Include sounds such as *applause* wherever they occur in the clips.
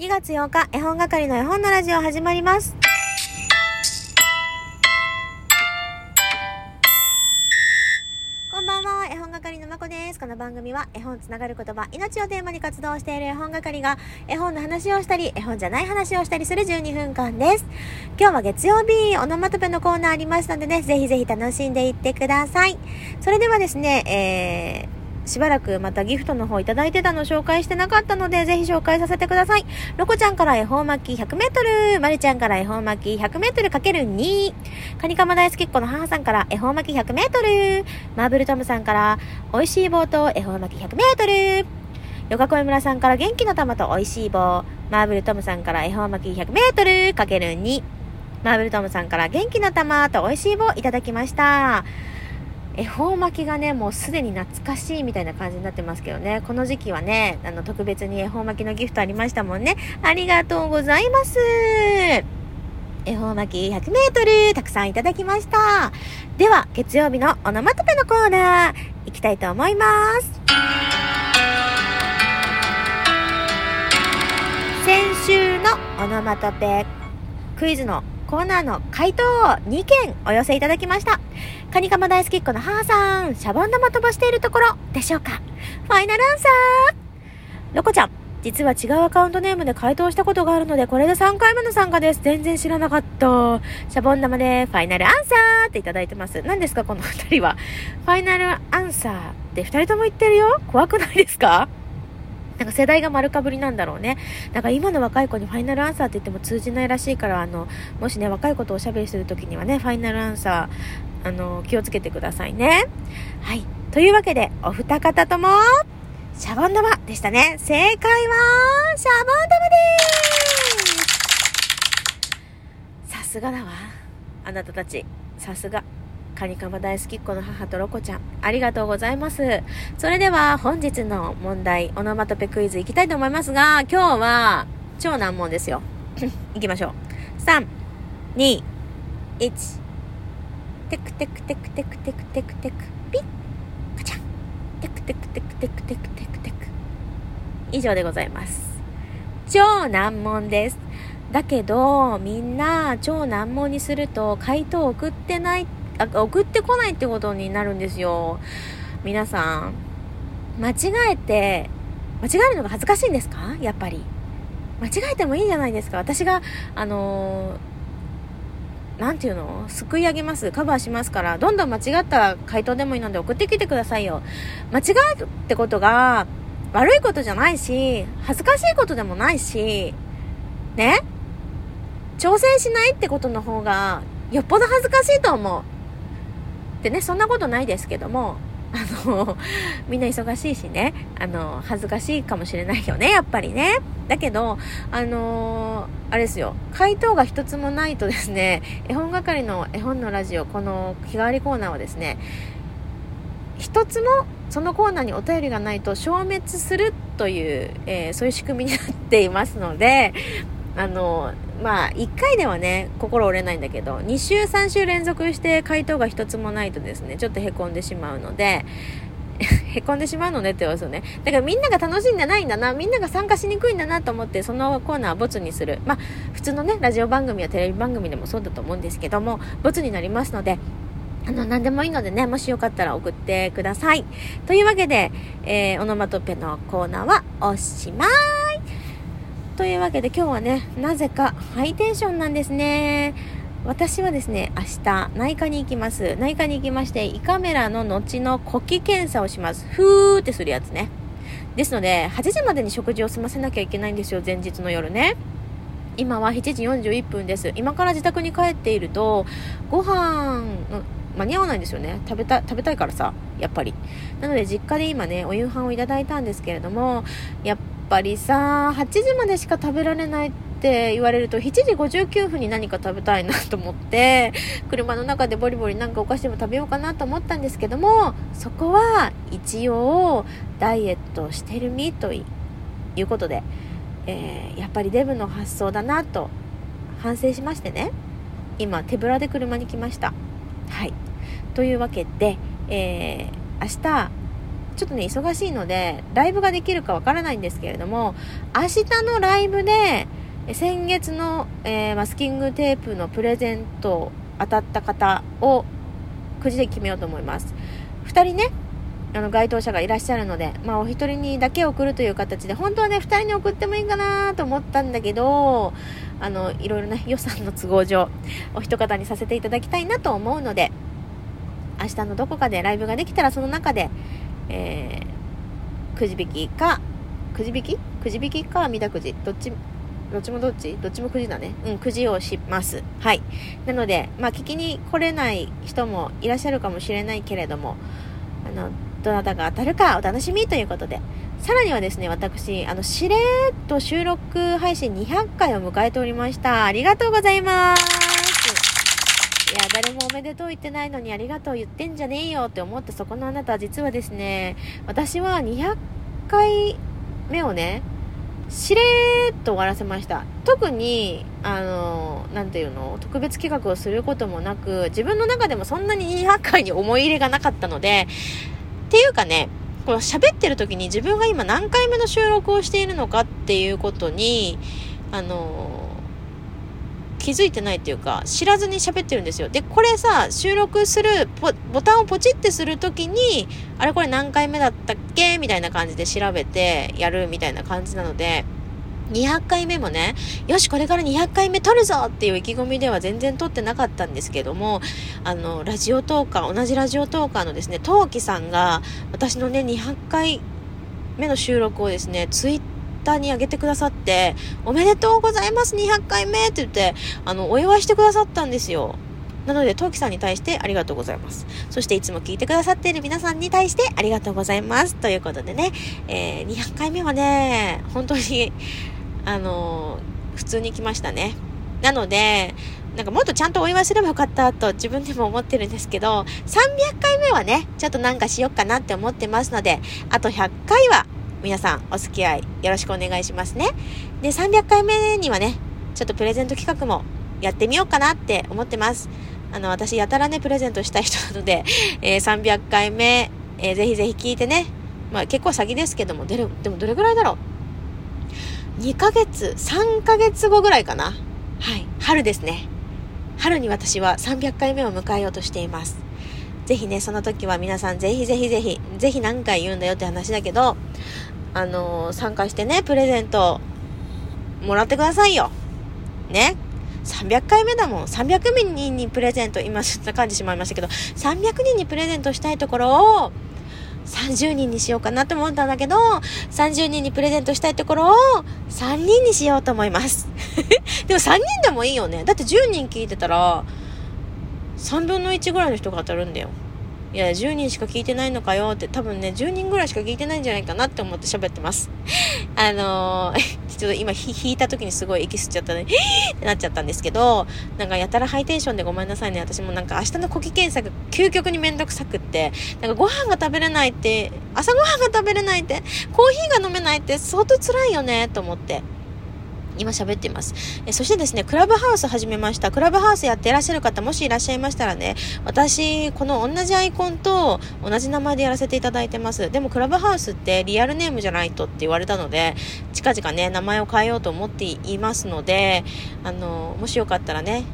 2月8日、絵本係の絵本のラジオ始まります。こんばんは、絵本係のまこです。この番組は絵本つながる言葉、命をテーマに活動している絵本係が絵本の話をしたり、絵本じゃない話をしたりする12分間です。今日は月曜日、オノマトペのコーナーありますのでね、ぜひぜひ楽しんでいってください。それではですね、えー、しばらくまたギフトの方いただいてたの紹介してなかったので、ぜひ紹介させてください。ロコちゃんから恵方巻き100メートル、まるちゃんから恵方巻き100メートル ×2、カニカマ大好きっ子の母さんから恵方巻き100メートル、マーブルトムさんから美味しい棒と恵方巻き100メートル、ヨガコエ村さんから元気の玉と美味しい棒、マーブルトムさんから恵方巻き100メートル ×2、マーブルトムさんから元気の玉と美味しい棒いただきました。恵方巻きがね、もうすでに懐かしいみたいな感じになってますけどね。この時期はね、あの、特別に恵方巻きのギフトありましたもんね。ありがとうございます。恵方巻き100メートル、たくさんいただきました。では、月曜日のオノマトペのコーナー、行きたいと思います。先週のオノマトペクイズのコーナーの回答を2件お寄せいただきました。カニカマ大好きっ子の母さん、シャボン玉飛ばしているところでしょうかファイナルアンサーロコちゃん、実は違うアカウントネームで回答したことがあるので、これで3回目の参加です。全然知らなかった。シャボン玉でファイナルアンサーっていただいてます。何ですかこの2人は。ファイナルアンサーって2人とも言ってるよ怖くないですか？なんか世代が丸かぶりなんだろうね。だから今の若い子にファイナルアンサーって言っても通じないらしいから、あの、もしね、若い子とおしゃべりするときにはね、ファイナルアンサー、あの、気をつけてくださいね。はい。というわけで、お二方とも、シャボン玉でしたね。正解は、シャボン玉ですさすがだわ。あなたたち、さすが。カニカマ大好きっ子の母とロコちゃん、ありがとうございます。それでは、本日の問題、オノマトペクイズいきたいと思いますが、今日は、超難問ですよ。*coughs* いきましょう。3、2、1。テクテクテクテクテクテクテク、ピッ、カチャン。テクテクテクテクテクテクテク。以上でございます。超難問です。だけど、みんな超難問にすると回答送ってない、あ送ってこないってことになるんですよ。皆さん、間違えて、間違えるのが恥ずかしいんですか？やっぱり。間違えてもいいじゃないですか。私が、あのーなんていうの？救い上げます。カバーしますから、どんどん間違った回答でもいいので送ってきてくださいよ。間違えるってことが悪いことじゃないし、恥ずかしいことでもないし、ね？挑戦しないってことの方がよっぽど恥ずかしいと思う。でね、そんなことないですけども、あの、*laughs* みんな忙しいしね、あの、恥ずかしいかもしれないよね、やっぱりね。だけど、あのあれですよ、回答が一つもないとですね、絵本係の絵本のラジオ、この日替わりコーナーはですね、一つもそのコーナーにお便りがないと消滅するという、えーそういう仕組みになっていますので、あの、まあ、1回ではね、心折れないんだけど、2週、3週連続して回答が一つもないとですね、ちょっと凹んでしまうので、*laughs* 凹んでしまうのねって言われね。だからみんなが楽しんでないんだな、みんなが参加しにくいんだなと思って、そのコーナーはボツにする。まあ、普通のね、ラジオ番組やテレビ番組でもそうだと思うんですけども、ボツになりますので、あの、何でもいいのでね、もしよかったら送ってください。というわけで、えー、オノマトペのコーナーはおしまい。というわけで今日はね、なぜかハイテンションなんですね。私はですね、明日、内科に行きます。内科に行きまして、胃カメラの後の呼気検査をします。ふーってするやつね。ですので、8時までに食事を済ませなきゃいけないんですよ、前日の夜ね。今は7時41分です。今から自宅に帰っていると、ご飯間に合わないんですよね。食べた、食べたいからさ、やっぱり。なので実家で今ね、お夕飯をいただいたんですけれども、やっぱりさ、8時までしか食べられないって言われると、7時59分に何か食べたいなと思って、車の中でボリボリなんかお菓子でも食べようかなと思ったんですけども、そこは一応ダイエットしてる身ということで、えーやっぱりデブの発想だなと反省しましてね。今手ぶらで車に来ました。はい。というわけで、えー明日ちょっとね、忙しいので、ライブができるかわからないんですけれども、明日のライブで、先月の、えー、マスキングテープのプレゼント当たった方をくじで決めようと思います。2人ね、あの該当者がいらっしゃるので、まあ、お一人にだけ送るという形で、本当はね、2人に送ってもいいかなと思ったんだけど、あの、いろいろね、予算の都合上、お一方にさせていただきたいなと思うので、明日のどこかでライブができたら、その中で、えー、くじ引きか、くじ引き？くじ引きか、みだくじ？どっち、どっちもどっち？どっちもくじだね。うん、くじをします。はい。なので、まあ、聞きに来れない人もいらっしゃるかもしれないけれども、あの、どなたが当たるかお楽しみということで、さらにはですね、私、あの、しれーっと収録配信200回を迎えておりました。ありがとうございます。いや、誰もおめでとう言ってないのにありがとう言ってんじゃねえよって思ったそこのあなた実はですね、私は200回目をね、しれーっと終わらせました。特に、あの、なんていうの、特別企画をすることもなく、自分の中でもそんなに200回に思い入れがなかったので、っていうかね、この喋ってる時に自分が今何回目の収録をしているのかっていうことに、あの気づいてないっていうか、知らずに喋ってるんですよ。で、これさ、収録するボタンをポチってするときに、あれこれ何回目だったっけ？みたいな感じで調べてやるみたいな感じなので、200回目もね、よし、これから200回目撮るぞっていう意気込みでは全然撮ってなかったんですけども、あの、ラジオトーカー、同じラジオトーカーのですね、トウキさんが、私のね、200回目の収録をですね、ツイッターに上げてくださって、おめでとうございます、200回目って言って、あの、お祝いしてくださったんですよ。なので、トウキさんに対してありがとうございます。そしていつも聞いてくださっている皆さんに対してありがとうございます。ということでね、えー、200回目はね、本当に、あのー、普通に来ましたね。なので、なんかもっとちゃんとお祝いすればよかったと自分でも思ってるんですけど、300回目はね、ちょっとなんかしよっかなって思ってますので、あと100回は皆さんお付き合いよろしくお願いしますね。で、300回目にはね、ちょっとプレゼント企画もやってみようかなって思ってます。あの、私やたらね、プレゼントしたい人なので、*laughs* えー、300回目、えー、ぜひぜひ聞いてね。まあ結構先ですけども、ででもどれぐらいだろう ?2 ヶ月、3ヶ月後ぐらいかな。はい。春ですね。春に私は300回目を迎えようとしています。ぜひね、その時は皆さんぜひぜひぜひ、ぜひ何回言うんだよって話だけど、あのー、参加してね、プレゼントもらってくださいよ。ね？300回目だもん。300人にプレゼント、今ちょっと感じしまいましたけど、300人にプレゼントしたいところを、30人にしようかなと思ったんだけど、30人にプレゼントしたいところを3人にしようと思います。*laughs* でも3人でもいいよね。だって10人聞いてたら、3分の1ぐらいの人が当たるんだよ。いや、10人しか聞いてないのかよって、多分ね、10人ぐらいしか聞いてないんじゃないかなって思って喋ってます。*laughs* あのー、*laughs* ちょっと今、引いた時にすごい息吸っちゃったね、*laughs* ってなっちゃったんですけど、なんかやたらハイテンションでごめんなさいね。私もなんか明日の呼気検査が究極にめんどくさくって、なんかご飯が食べれないって、朝ごはんが食べれないって、コーヒーが飲めないって相当辛いよね、と思って。今喋っています。えそしてですね、クラブハウス始めました。クラブハウスやっていらっしゃる方、もしいらっしゃいましたらね、私、この同じアイコンと同じ名前でやらせていただいてます。でも、クラブハウスってリアルネームじゃないとって言われたので、近々ね、名前を変えようと思っていますので、あの、もしよかったらね、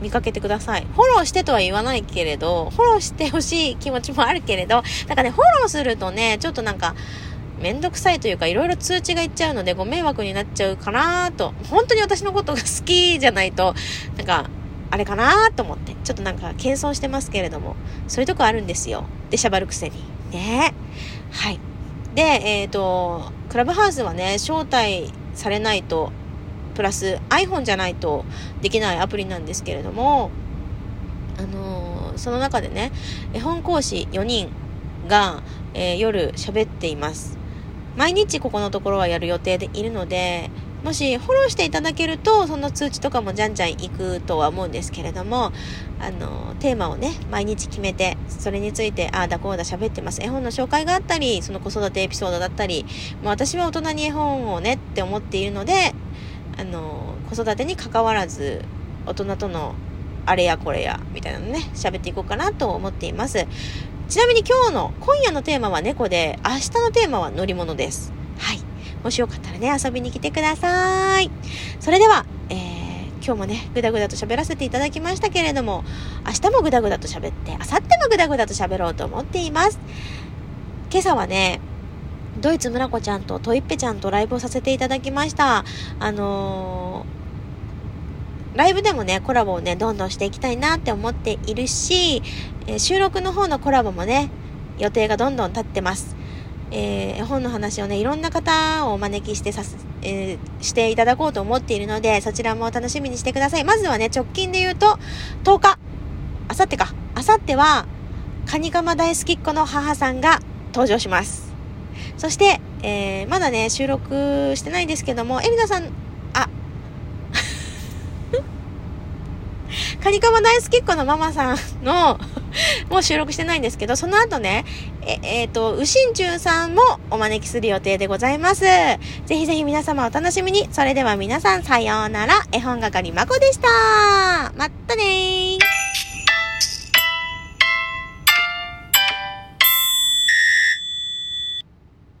見かけてください。フォローしてとは言わないけれど、フォローしてほしい気持ちもあるけれど、なんかね、フォローするとね、ちょっとなんか、めんどくさいというか、いろいろ通知がいっちゃうので、ご迷惑になっちゃうかなと。本当に私のことが好きじゃないと、なんか、あれかなと思って、ちょっとなんか、謙遜してますけれども、そういうとこあるんですよ。で、しゃばるくせに。ねはい。で、えっ、ー、と、クラブハウスはね、招待されないと、プラス iPhone じゃないとできないアプリなんですけれども、あのー、その中でね、絵本講師4人が、えー、夜喋っています。毎日ここのところはやる予定でいるので、もしフォローしていただけると、その通知とかもじゃんじゃん行くとは思うんですけれども、あの、テーマをね、毎日決めて、それについて、ああだこうだ喋ってます。絵本の紹介があったり、その子育てエピソードだったり、もう私は大人に絵本をねって思っているので、あの、子育てに関わらず、大人とのあれやこれや、みたいなのね、喋っていこうかなと思っています。ちなみに今日の、今夜のテーマは猫で、明日のテーマは乗り物です。はい。もしよかったらね、遊びに来てください。それでは、えー、今日もね、ぐだぐだと喋らせていただきましたけれども、明日もぐだぐだと喋って、明後日もぐだぐだと喋ろうと思っています。今朝はね、ドイツ村子ちゃんとトイッペちゃんとライブをさせていただきました。あのー、ライブでもね、コラボをね、どんどんしていきたいなって思っているし、えー、収録の方のコラボもね、予定がどんどん立ってます。えー、本の話をね、いろんな方をお招きしてさす、えー、していただこうと思っているので、そちらも楽しみにしてください。まずはね、直近で言うと、10日、あさってか、あさっては、カニカマ大好きっ子の母さんが登場します。そして、えー、まだね、収録してないんですけども、エリナさん、あ、カニカマ大好きっ子のママさんの *laughs* もう収録してないんですけど、その後ね、え、えっ、ー、と、右心中さんもお招きする予定でございます。ぜひぜひ皆様お楽しみに。それでは皆さんさようなら。絵本係まこでした。まったねー。